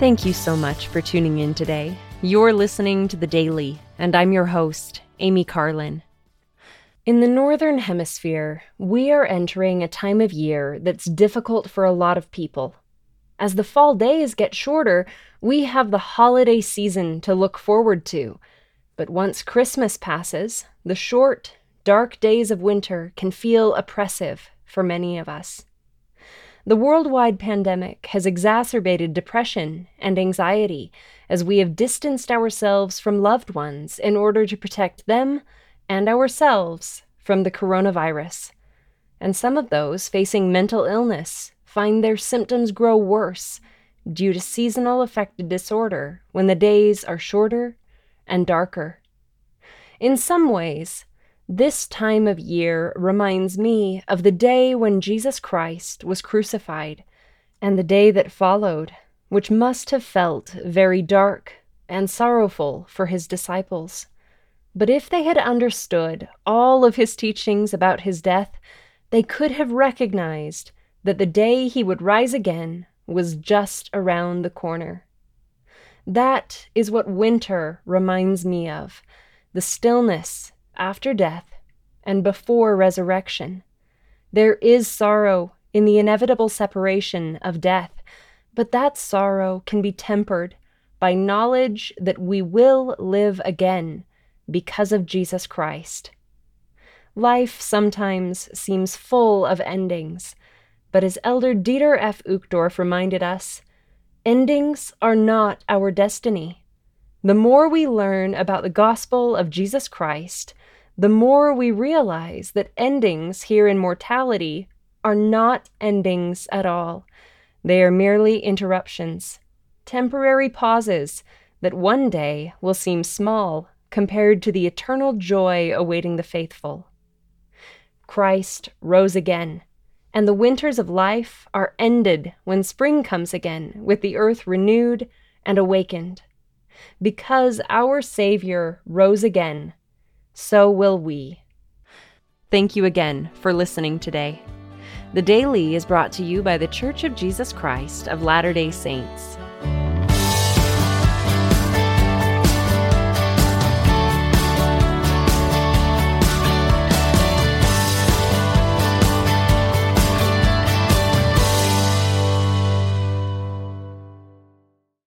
Thank you so much for tuning in today. You're listening to The Daily, and I'm your host, Amy Carlin. In the Northern Hemisphere, we are entering a time of year that's difficult for a lot of people. As the fall days get shorter, we have the holiday season to look forward to. But once Christmas passes, the short, dark days of winter can feel oppressive for many of us. The worldwide pandemic has exacerbated depression and anxiety as we have distanced ourselves from loved ones in order to protect them and ourselves from the coronavirus. And some of those facing mental illness find their symptoms grow worse due to seasonal affective disorder when the days are shorter and darker. In some ways, this time of year reminds me of the day when Jesus Christ was crucified and the day that followed, which must have felt very dark and sorrowful for his disciples. But if they had understood all of his teachings about his death, they could have recognized that the day he would rise again was just around the corner. That is what winter reminds me of the stillness after death and before resurrection. There is sorrow in the inevitable separation of death, but that sorrow can be tempered by knowledge that we will live again because of Jesus Christ. Life sometimes seems full of endings, but as Elder Dieter F. Uchtdorf reminded us, endings are not our destiny. The more we learn about the gospel of Jesus Christ, the more we realize that endings here in mortality are not endings at all. They are merely interruptions, temporary pauses that one day will seem small compared to the eternal joy awaiting the faithful. Christ rose again, and the winters of life are ended when spring comes again with the earth renewed and awakened. Because our Savior rose again, so will we. Thank you again for listening today. The Daily is brought to you by The Church of Jesus Christ of Latter day Saints.